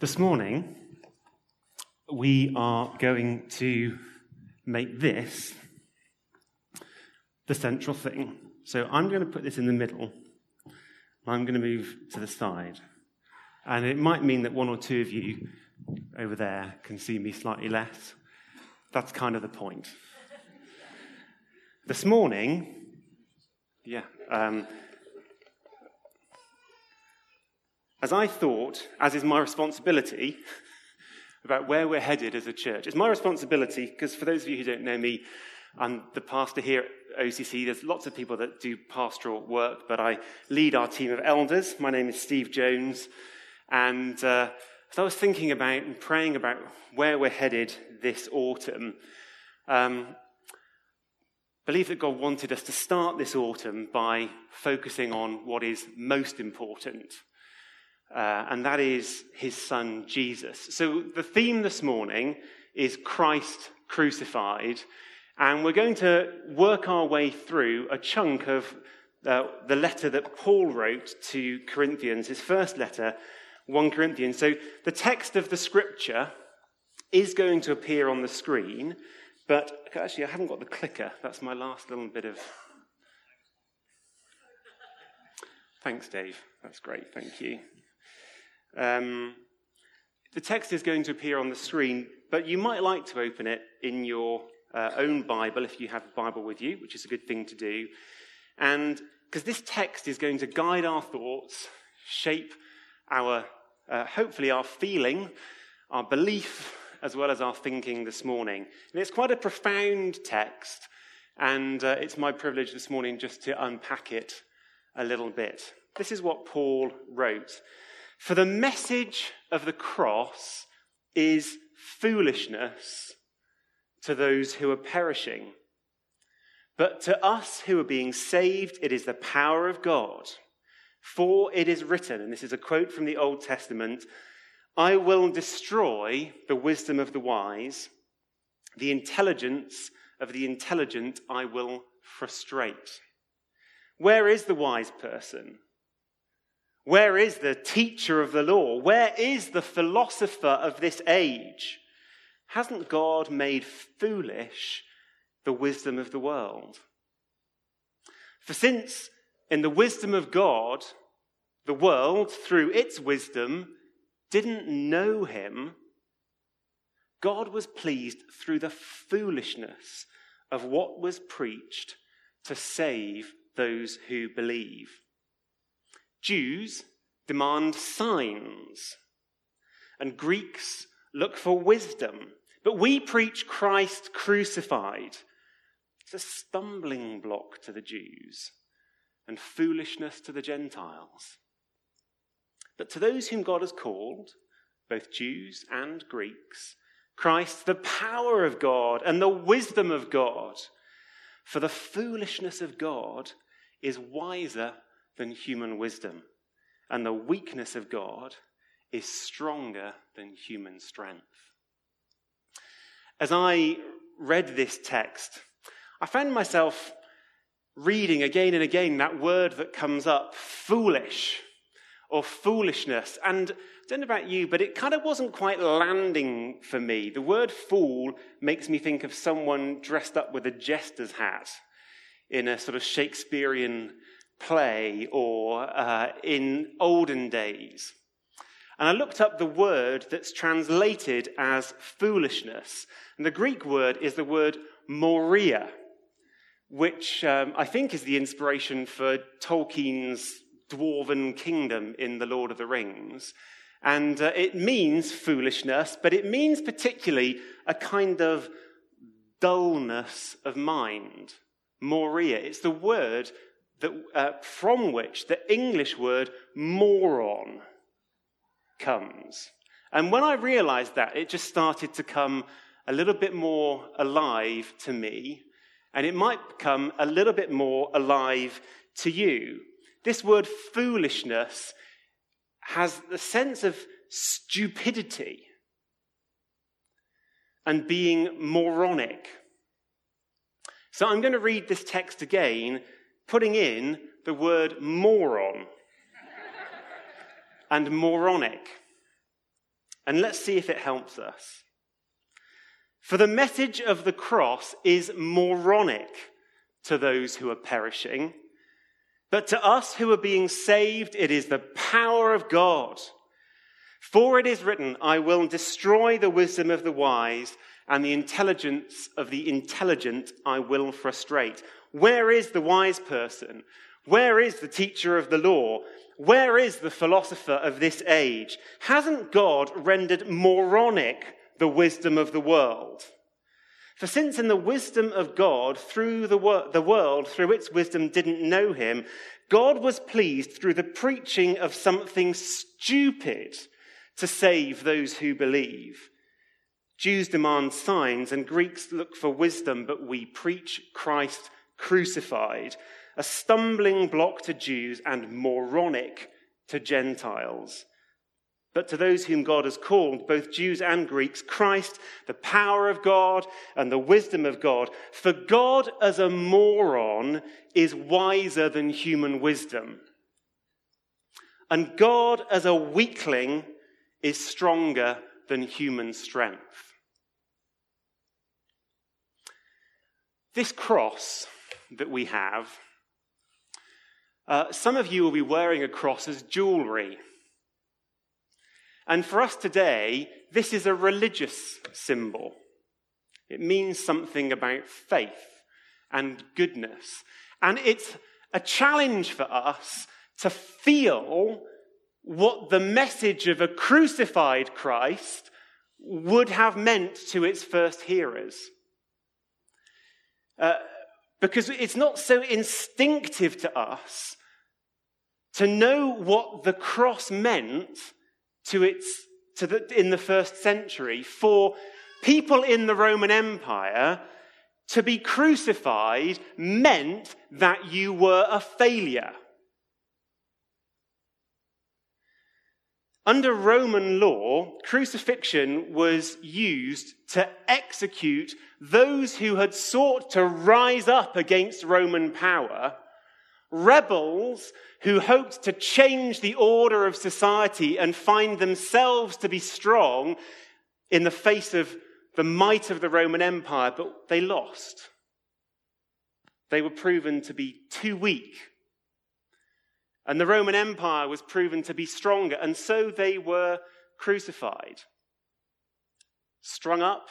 This morning, we are going to make this the central thing. So I'm going to put this in the middle. I'm going to move to the side. And it might mean that one or two of you over there can see me slightly less. That's kind of the point. This morning, yeah, um, as I thought, as is my responsibility, about where we're headed as a church. It's my responsibility, because for those of you who don't know me, I'm the pastor here at OCC. There's lots of people that do pastoral work, but I lead our team of elders. My name is Steve Jones. And uh, as I was thinking about and praying about where we're headed this autumn, um, believe that God wanted us to start this autumn by focusing on what is most important uh, and that is his son Jesus. So the theme this morning is Christ crucified, and we're going to work our way through a chunk of uh, the letter that Paul wrote to Corinthians, his first letter, 1 Corinthians. So the text of the scripture is going to appear on the screen, but actually, I haven't got the clicker. That's my last little bit of. Thanks, Dave. That's great. Thank you. Um, the text is going to appear on the screen, but you might like to open it in your uh, own Bible if you have a Bible with you, which is a good thing to do. And because this text is going to guide our thoughts, shape our, uh, hopefully, our feeling, our belief, as well as our thinking this morning. And it's quite a profound text, and uh, it's my privilege this morning just to unpack it a little bit. This is what Paul wrote. For the message of the cross is foolishness to those who are perishing. But to us who are being saved, it is the power of God. For it is written, and this is a quote from the Old Testament I will destroy the wisdom of the wise, the intelligence of the intelligent I will frustrate. Where is the wise person? Where is the teacher of the law? Where is the philosopher of this age? Hasn't God made foolish the wisdom of the world? For since in the wisdom of God, the world, through its wisdom, didn't know him, God was pleased through the foolishness of what was preached to save those who believe. Jews demand signs, and Greeks look for wisdom. But we preach Christ crucified. It's a stumbling block to the Jews and foolishness to the Gentiles. But to those whom God has called, both Jews and Greeks, Christ, the power of God and the wisdom of God. For the foolishness of God is wiser than human wisdom, and the weakness of God is stronger than human strength. As I read this text, I found myself reading again and again that word that comes up, foolish or foolishness. And I don't know about you, but it kind of wasn't quite landing for me. The word fool makes me think of someone dressed up with a jester's hat in a sort of Shakespearean play or uh, in olden days. And I looked up the word that's translated as foolishness. And the Greek word is the word moria, which um, I think is the inspiration for Tolkien's dwarven kingdom in The Lord of the Rings. And uh, it means foolishness, but it means particularly a kind of dullness of mind. Moria. It's the word that, uh, from which the English word moron comes. And when I realized that, it just started to come a little bit more alive to me, and it might become a little bit more alive to you. This word foolishness has the sense of stupidity and being moronic. So I'm going to read this text again putting in the word moron and moronic. And let's see if it helps us. For the message of the cross is moronic to those who are perishing, but to us who are being saved, it is the power of God. For it is written, I will destroy the wisdom of the wise, and the intelligence of the intelligent I will frustrate. Where is the wise person? Where is the teacher of the law? Where is the philosopher of this age? Hasn't God rendered moronic the wisdom of the world? For since in the wisdom of God, through the, wor- the world, through its wisdom, didn't know him, God was pleased through the preaching of something stupid to save those who believe. Jews demand signs and Greeks look for wisdom, but we preach Christ crucified, a stumbling block to Jews and moronic to Gentiles. But to those whom God has called, both Jews and Greeks, Christ, the power of God and the wisdom of God. For God as a moron is wiser than human wisdom. And God as a weakling is stronger than human strength. This cross that we have, uh, some of you will be wearing a cross as jewelry. And for us today, this is a religious symbol. It means something about faith and goodness. And it's a challenge for us to feel what the message of a crucified Christ would have meant to its first hearers. Uh, because it's not so instinctive to us to know what the cross meant to its, to the, in the first century for people in the Roman Empire to be crucified meant that you were a failure. Under Roman law, crucifixion was used to execute those who had sought to rise up against Roman power, rebels who hoped to change the order of society and find themselves to be strong in the face of the might of the Roman Empire, but they lost. They were proven to be too weak and the Roman Empire was proven to be stronger, and so they were crucified, strung up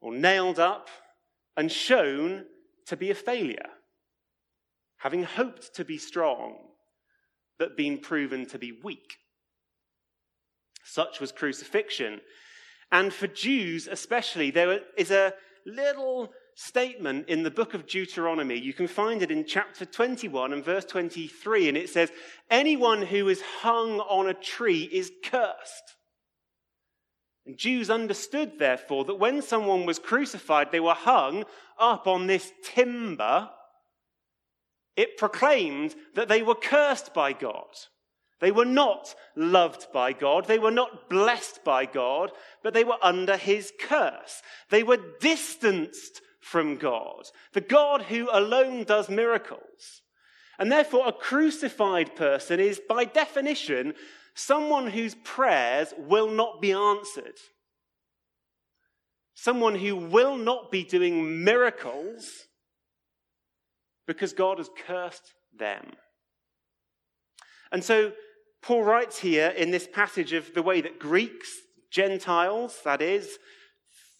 or nailed up, and shown to be a failure, having hoped to be strong, but being proven to be weak. Such was crucifixion. And for Jews especially, there is a little statement in the book of Deuteronomy. You can find it in chapter 21 and verse 23, and it says, Anyone who is hung on a tree is cursed. And Jews understood, therefore, that when someone was crucified, they were hung up on this timber. It proclaimed that they were cursed by God. They were not loved by God. They were not blessed by God, but they were under his curse. They were distanced from God, the God who alone does miracles. And therefore, a crucified person is, by definition, someone whose prayers will not be answered. Someone who will not be doing miracles because God has cursed them. And so, Paul writes here in this passage of the way that Greeks, Gentiles, that is,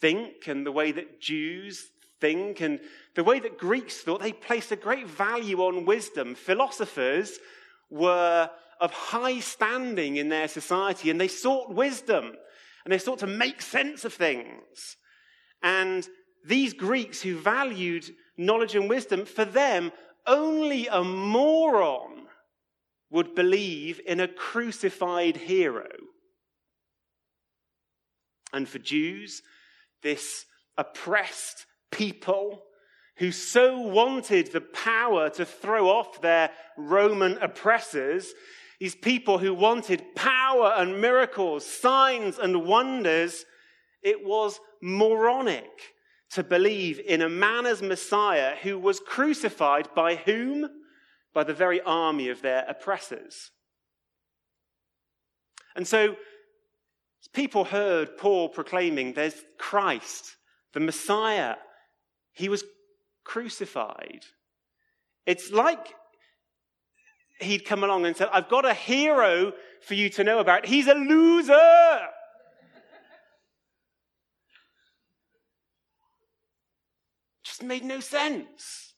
think, and the way that Jews think. And the way that Greeks thought, they placed a great value on wisdom. Philosophers were of high standing in their society and they sought wisdom and they sought to make sense of things. And these Greeks who valued knowledge and wisdom, for them, only a moron would believe in a crucified hero. And for Jews, this oppressed people who so wanted the power to throw off their Roman oppressors, these people who wanted power and miracles, signs and wonders, it was moronic to believe in a man as Messiah who was crucified by whom? By the very army of their oppressors. And so People heard Paul proclaiming there's Christ, the Messiah. He was crucified. It's like he'd come along and said, I've got a hero for you to know about. He's a loser. Just made no sense.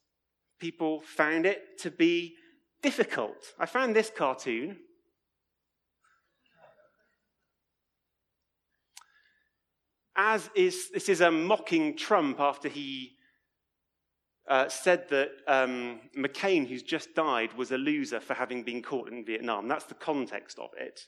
People found it to be difficult. I found this cartoon. As is, this is a mocking Trump after he uh, said that um, McCain, who's just died, was a loser for having been caught in Vietnam. That's the context of it.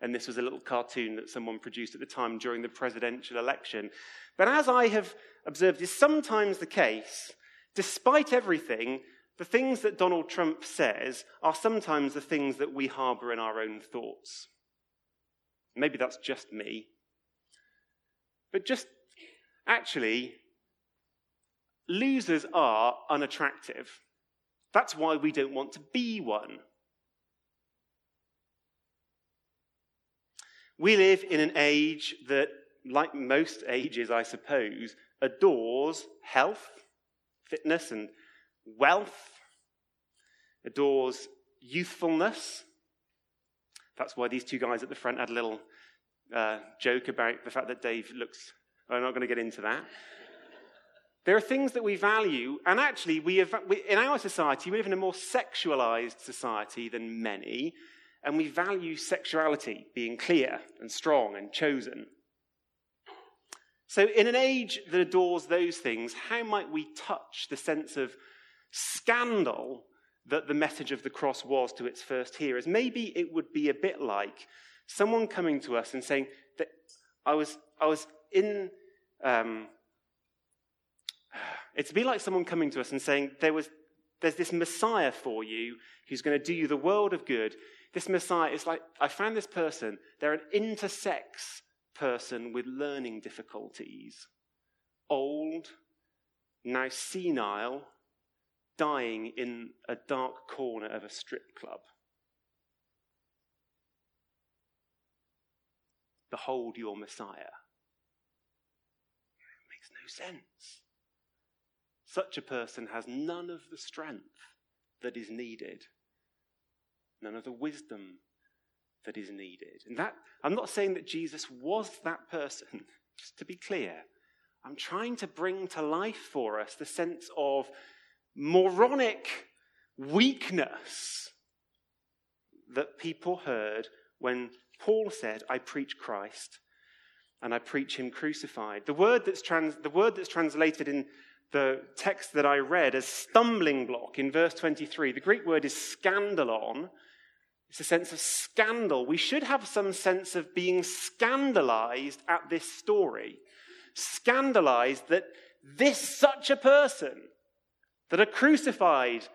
And this was a little cartoon that someone produced at the time during the presidential election. But as I have observed, is sometimes the case, despite everything, the things that Donald Trump says are sometimes the things that we harbor in our own thoughts. Maybe that's just me. But just actually, losers are unattractive. That's why we don't want to be one. We live in an age that, like most ages, I suppose, adores health, fitness, and wealth, adores youthfulness. That's why these two guys at the front had a little uh, joke about the fact that Dave looks. I'm not going to get into that. There are things that we value, and actually, we have, we, in our society, we live in a more sexualized society than many, and we value sexuality being clear and strong and chosen. So, in an age that adores those things, how might we touch the sense of scandal that the message of the cross was to its first hearers? Maybe it would be a bit like someone coming to us and saying that I was, I was in. Um, It'd be like someone coming to us and saying, there was, There's this Messiah for you who's going to do you the world of good. This Messiah is like, I found this person, they're an intersex person with learning difficulties, old, now senile, dying in a dark corner of a strip club. Behold your Messiah. It makes no sense. Such a person has none of the strength that is needed, none of the wisdom that is needed. And that, I'm not saying that Jesus was that person, just to be clear. I'm trying to bring to life for us the sense of moronic weakness that people heard when Paul said, I preach Christ and I preach him crucified. The word that's, trans, the word that's translated in the text that I read as stumbling block in verse 23. The Greek word is scandalon. It's a sense of scandal. We should have some sense of being scandalized at this story. Scandalized that this such a person, that a crucified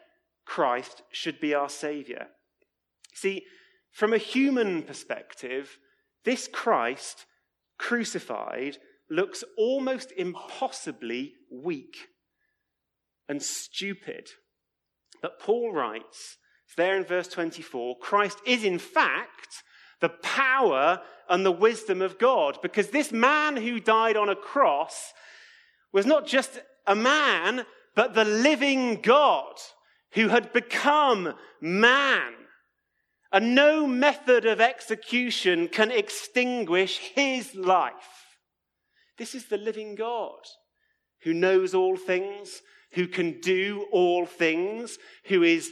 Christ should be our Savior. See, from a human perspective, this Christ crucified looks almost impossibly weak and stupid. But Paul writes, there in verse 24, Christ is in fact the power and the wisdom of God. Because this man who died on a cross was not just a man, but the living God who had become man. And no method of execution can extinguish his life. This is the living God who knows all things, who can do all things, who is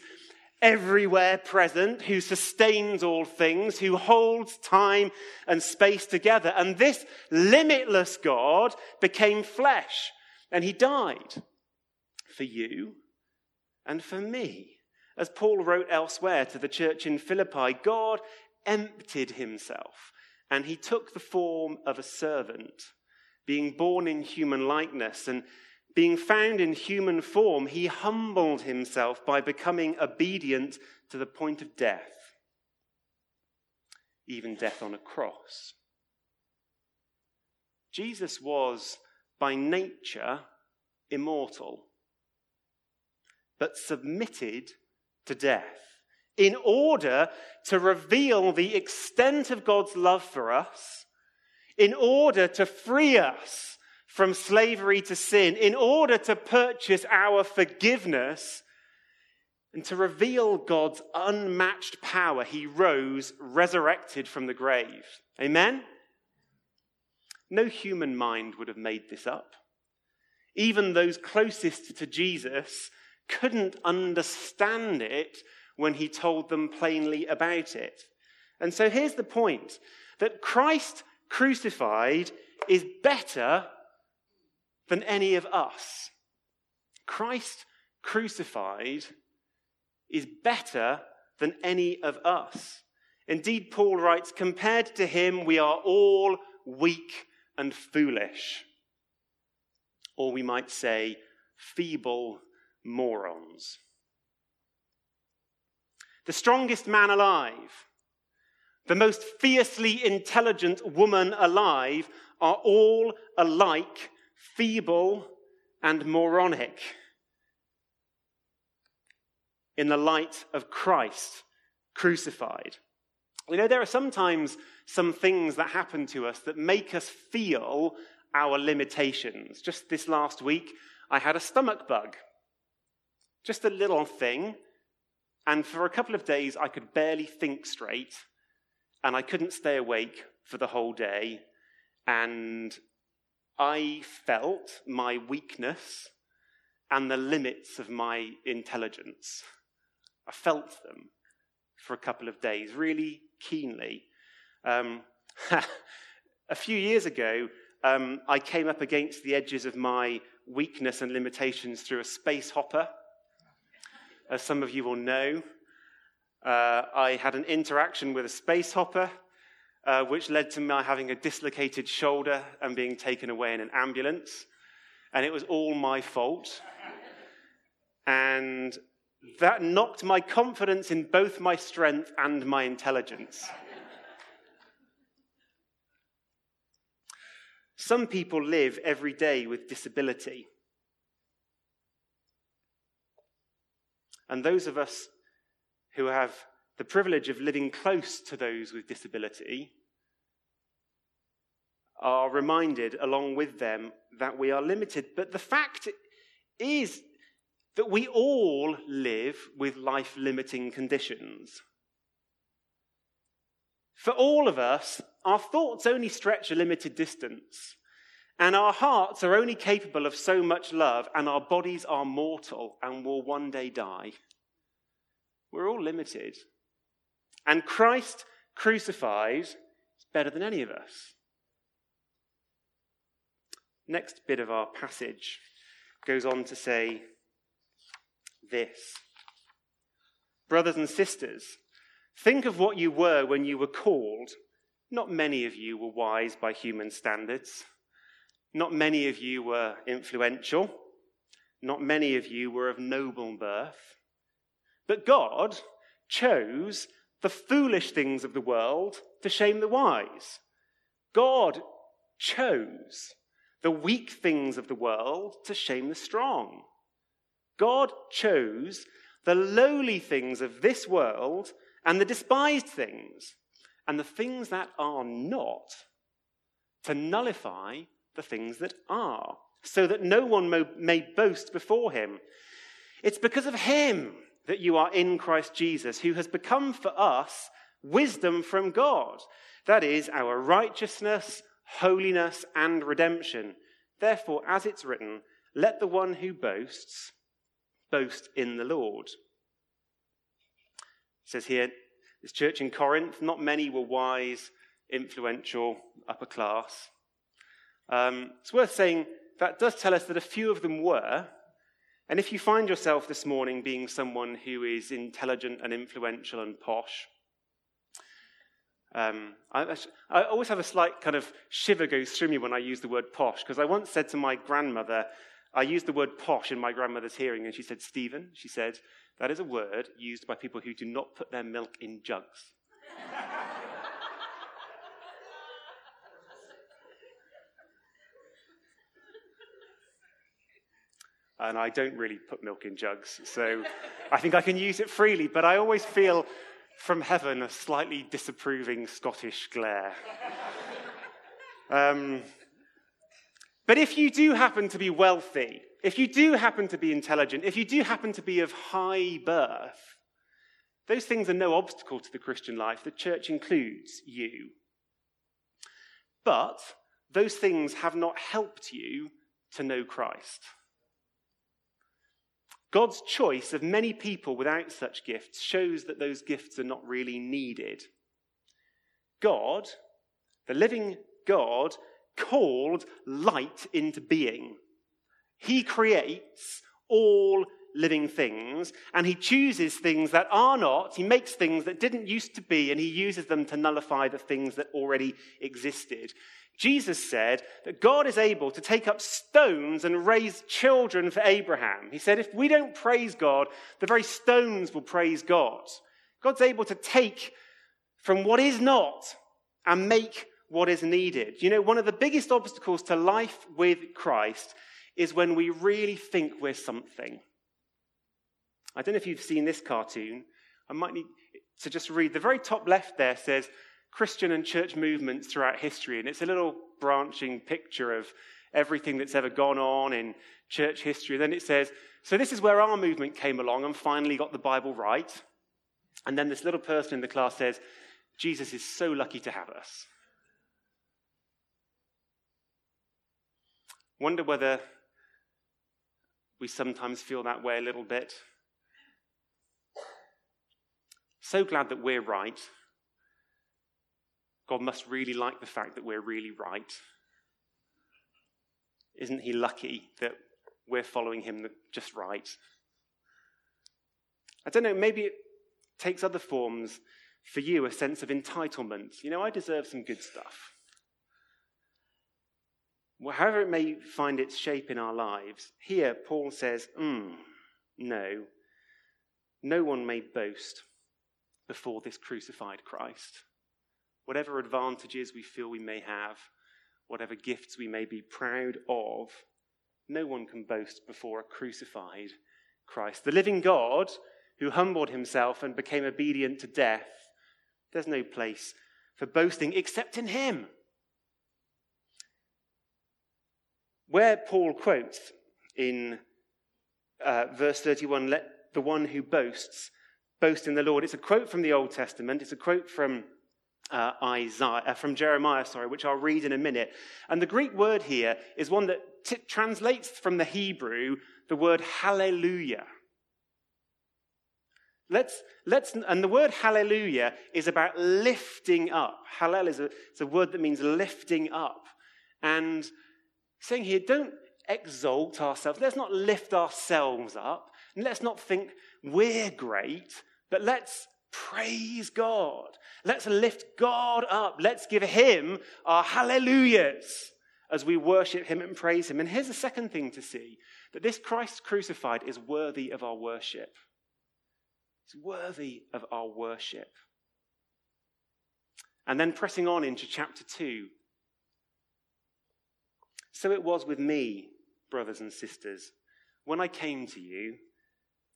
everywhere present, who sustains all things, who holds time and space together. And this limitless God became flesh and he died for you and for me. As Paul wrote elsewhere to the church in Philippi, God emptied himself and he took the form of a servant being born in human likeness and being found in human form, he humbled himself by becoming obedient to the point of death, even death on a cross. Jesus was by nature immortal, but submitted to death in order to reveal the extent of God's love for us in order to free us from slavery to sin, in order to purchase our forgiveness, and to reveal God's unmatched power, he rose resurrected from the grave. Amen? No human mind would have made this up. Even those closest to Jesus couldn't understand it when he told them plainly about it. And so here's the point that Christ crucified is better than any of us. Christ crucified is better than any of us. Indeed, Paul writes, compared to him, we are all weak and foolish. Or we might say, feeble morons. The strongest man alive, the most fiercely intelligent woman alive are all alike feeble and moronic in the light of Christ crucified. You know, there are sometimes some things that happen to us that make us feel our limitations. Just this last week, I had a stomach bug. Just a little thing. And for a couple of days, I could barely think straight. And I couldn't stay awake for the whole day. And I felt my weakness and the limits of my intelligence. I felt them for a couple of days really keenly. Um, a few years ago, um, I came up against the edges of my weakness and limitations through a space hopper. As some of you will know, uh, I had an interaction with a space hopper, uh, which led to my having a dislocated shoulder and being taken away in an ambulance. And it was all my fault. And that knocked my confidence in both my strength and my intelligence. Some people live every day with disability. And those of us who have the privilege of living close to those with disability are reminded, along with them, that we are limited. But the fact is that we all live with life limiting conditions. For all of us, our thoughts only stretch a limited distance, and our hearts are only capable of so much love, and our bodies are mortal and will one day die. We're all limited. And Christ crucified is better than any of us. Next bit of our passage goes on to say, this. Brothers and sisters, think of what you were when you were called. Not many of you were wise by human standards. Not many of you were influential. Not many of you were of noble birth. But God chose the foolish things of the world to shame the wise. God chose the weak things of the world to shame the strong. God chose the lowly things of this world and the despised things and the things that are not to nullify the things that are, so that no one may boast before him. It's because of him that you are in Christ Jesus, who has become for us wisdom from God. That is, our righteousness, holiness, and redemption. Therefore, as it's written, let the one who boasts boast in the Lord. It says here, this church in Corinth, not many were wise, influential, upper class. Um, it's worth saying that does tell us that a few of them were. And if you find yourself this morning being someone who is intelligent and influential and posh, um, I, I, always have a slight kind of shiver goes through me when I use the word posh, because I once said to my grandmother, I used the word posh in my grandmother's hearing, and she said, Stephen, she said, that is a word used by people who do not put their milk in jugs. and I don't really put milk in jugs, so I think I can use it freely, but I always feel from heaven a slightly disapproving Scottish glare. Um, but if you do happen to be wealthy, if you do happen to be intelligent, if you do happen to be of high birth, those things are no obstacle to the Christian life. The church includes you. But those things have not helped you to know Christ. God's choice of many people without such gifts shows that those gifts are not really needed. God, the living God, called light into being. He creates all living things, and he chooses things that are not. He makes things that didn't used to be, and he uses them to nullify the things that already existed. Jesus said that God is able to take up stones and raise children for Abraham. He said, if we don't praise God, the very stones will praise God. God's able to take from what is not and make what is needed. You know, one of the biggest obstacles to life with Christ is when we really think we're something. I don't know if you've seen this cartoon. I might need to just read. The very top left there says, Christian and church movements throughout history. And it's a little branching picture of everything that's ever gone on in church history. Then it says, So this is where our movement came along and finally got the Bible right. And then this little person in the class says, Jesus is so lucky to have us. Wonder whether we sometimes feel that way a little bit. So glad that we're right God must really like the fact that we're really right. Isn't he lucky that we're following him just right? I don't know, maybe it takes other forms for you a sense of entitlement. You know, I deserve some good stuff. Well, however, it may find its shape in our lives, here Paul says, mm, no, no one may boast before this crucified Christ. Whatever advantages we feel we may have, whatever gifts we may be proud of, no one can boast before a crucified Christ. The living God, who humbled himself and became obedient to death, there's no place for boasting except in him. Where Paul quotes in uh, verse 31, let the one who boasts boast in the Lord, it's a quote from the Old Testament, it's a quote from uh, Isaiah, uh, from Jeremiah, sorry, which I'll read in a minute. And the Greek word here is one that t- translates from the Hebrew the word hallelujah. Let's, let's, and the word hallelujah is about lifting up. Hallel is a, it's a word that means lifting up. And saying here, don't exalt ourselves. Let's not lift ourselves up. And let's not think we're great, but let's praise God. Let's lift God up. Let's give Him our hallelujahs as we worship Him and praise Him. And here's the second thing to see that this Christ crucified is worthy of our worship. It's worthy of our worship. And then pressing on into chapter 2. So it was with me, brothers and sisters. When I came to you,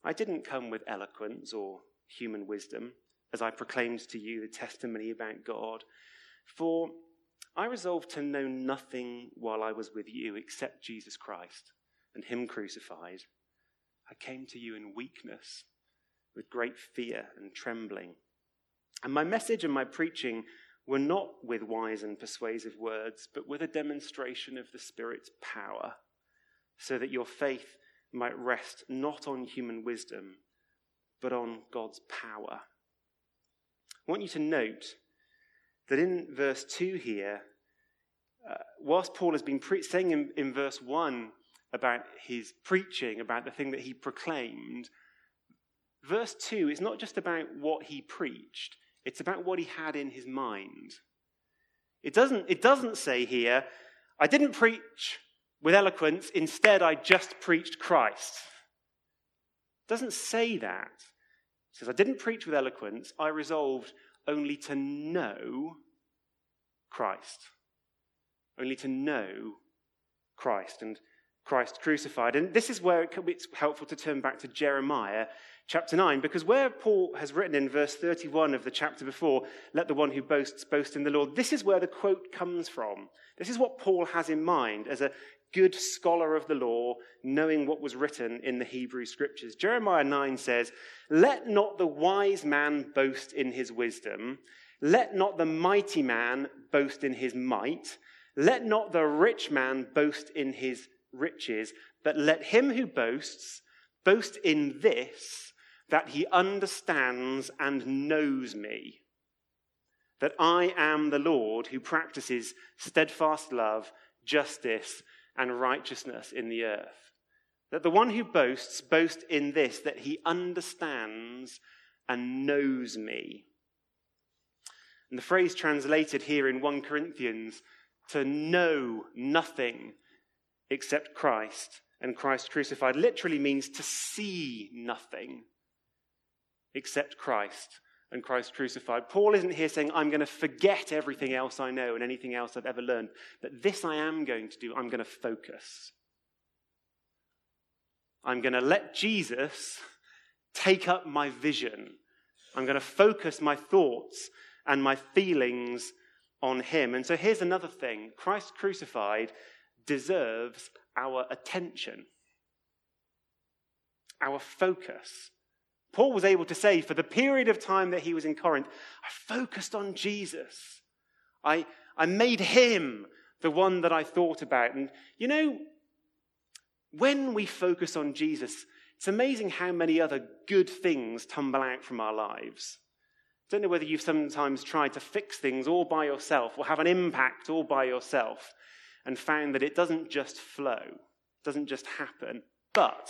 I didn't come with eloquence or human wisdom as I proclaimed to you the testimony about God. For I resolved to know nothing while I was with you except Jesus Christ and Him crucified. I came to you in weakness, with great fear and trembling. And my message and my preaching were not with wise and persuasive words, but with a demonstration of the Spirit's power, so that your faith might rest not on human wisdom but on God's power. I want you to note that in verse 2 here, uh, whilst Paul has been pre- saying in, in verse 1 about his preaching, about the thing that he proclaimed, verse 2 is not just about what he preached, it's about what he had in his mind. It doesn't, it doesn't say here, I didn't preach with eloquence, instead, I just preached Christ doesn't say that. It says, I didn't preach with eloquence, I resolved only to know Christ. Only to know Christ. And Christ crucified. And this is where it's helpful to turn back to Jeremiah chapter 9, because where Paul has written in verse 31 of the chapter before, let the one who boasts boast in the Lord, this is where the quote comes from. This is what Paul has in mind as a good scholar of the law, knowing what was written in the Hebrew scriptures. Jeremiah 9 says, Let not the wise man boast in his wisdom, let not the mighty man boast in his might, let not the rich man boast in his riches, but let him who boasts boast in this that he understands and knows me, that I am the Lord who practices steadfast love, justice, and righteousness in the earth. That the one who boasts boasts in this, that he understands and knows me. And the phrase translated here in 1 Corinthians, to know nothing except Christ and Christ crucified, literally means to see nothing except Christ and Christ crucified. Paul isn't here saying, I'm going to forget everything else I know and anything else I've ever learned. But this I am going to do. I'm going to focus. I'm going to let Jesus take up my vision. I'm going to focus my thoughts and my feelings on him. And so here's another thing Christ crucified deserves our attention, our focus. Paul was able to say, for the period of time that he was in Corinth, I focused on Jesus. I, I made him the one that I thought about. And you know, when we focus on Jesus, it's amazing how many other good things tumble out from our lives. I don't know whether you've sometimes tried to fix things all by yourself or have an impact all by yourself and found that it doesn't just flow, doesn't just happen. But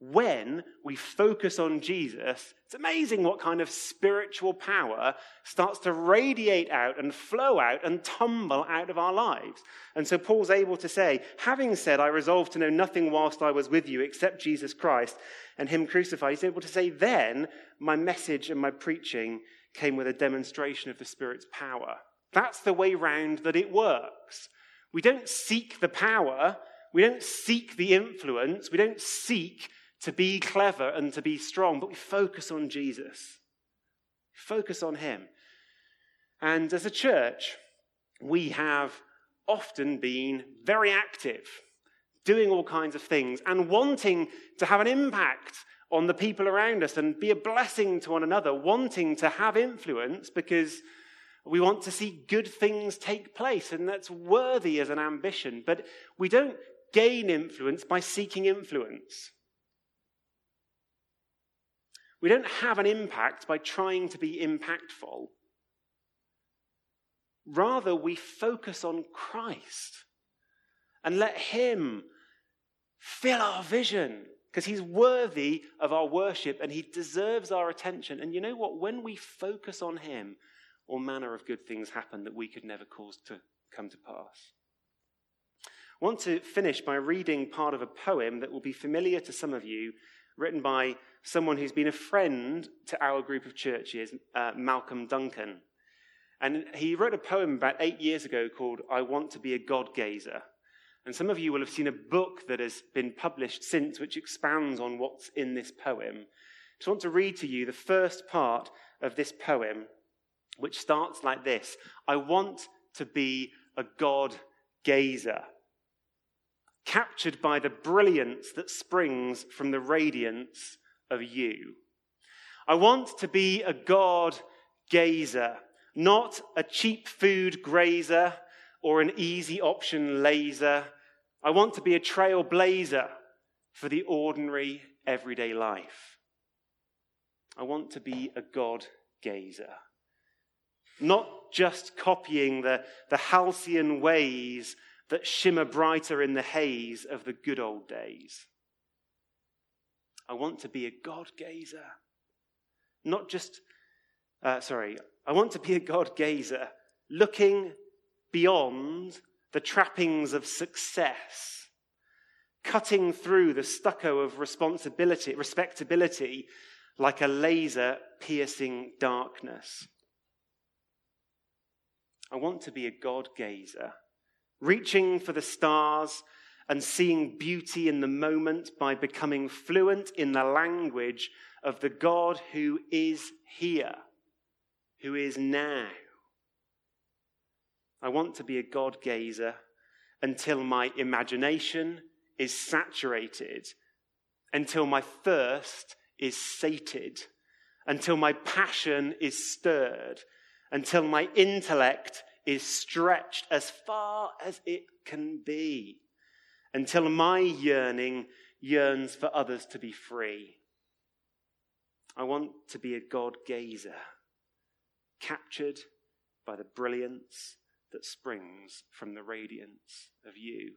when we focus on Jesus, it's amazing what kind of spiritual power starts to radiate out and flow out and tumble out of our lives. And so Paul's able to say, having said, I resolved to know nothing whilst I was with you except Jesus Christ and Him crucified, he's able to say, then my message and my preaching came with a demonstration of the Spirit's power. That's the way round that it works. We don't seek the power, we don't seek the influence, we don't seek to be clever and to be strong, but we focus on Jesus. Focus on Him. And as a church, we have often been very active, doing all kinds of things and wanting to have an impact on the people around us and be a blessing to one another, wanting to have influence because we want to see good things take place, and that's worthy as an ambition. But we don't gain influence by seeking influence. We don't have an impact by trying to be impactful. Rather, we focus on Christ and let Him fill our vision because He's worthy of our worship and He deserves our attention. And you know what? When we focus on Him, all manner of good things happen that we could never cause to come to pass. I want to finish by reading part of a poem that will be familiar to some of you, written by someone who's been a friend to our group of churches, uh, Malcolm Duncan. And he wrote a poem about eight years ago called I Want to Be a God Gazer. And some of you will have seen a book that has been published since, which expounds on what's in this poem. I just want to read to you the first part of this poem, which starts like this I want to be a God gazer captured by the brilliance that springs from the radiance of you. I want to be a God gazer, not a cheap food grazer or an easy option laser. I want to be a trailblazer for the ordinary everyday life. I want to be a God gazer. Not just copying the, the halcyon ways that shimmer brighter in the haze of the good old days. I want to be a God gazer. Not just, uh, sorry, I want to be a God gazer, looking beyond the trappings of success, cutting through the stucco of responsibility, respectability, like a laser piercing darkness. I want to be a God gazer, reaching for the stars and seeing beauty in the moment by becoming fluent in the language of the God who is here, who is now. I want to be a God gazer until my imagination is saturated, until my thirst is sated, until my passion is stirred, until my intellect is stretched as far as it can be until my yearning yearns for others to be free. I want to be a God gazer, captured by the brilliance that springs from the radiance of you.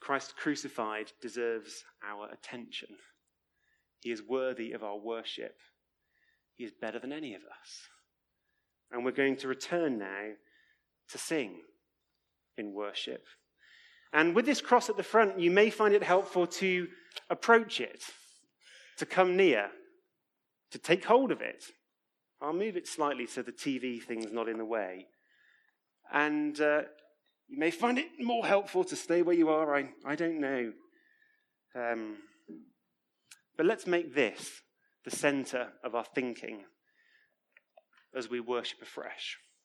Christ crucified deserves our attention. He is worthy of our worship. He is better than any of us. And we're going to return now to sing in worship. And with this cross at the front, you may find it helpful to approach it, to come near, to take hold of it. I'll move it slightly so the TV thing's not in the way. And uh, you may find it more helpful to stay where you are. I, I don't know. Um, but let's make this the center of our thinking as we worship afresh.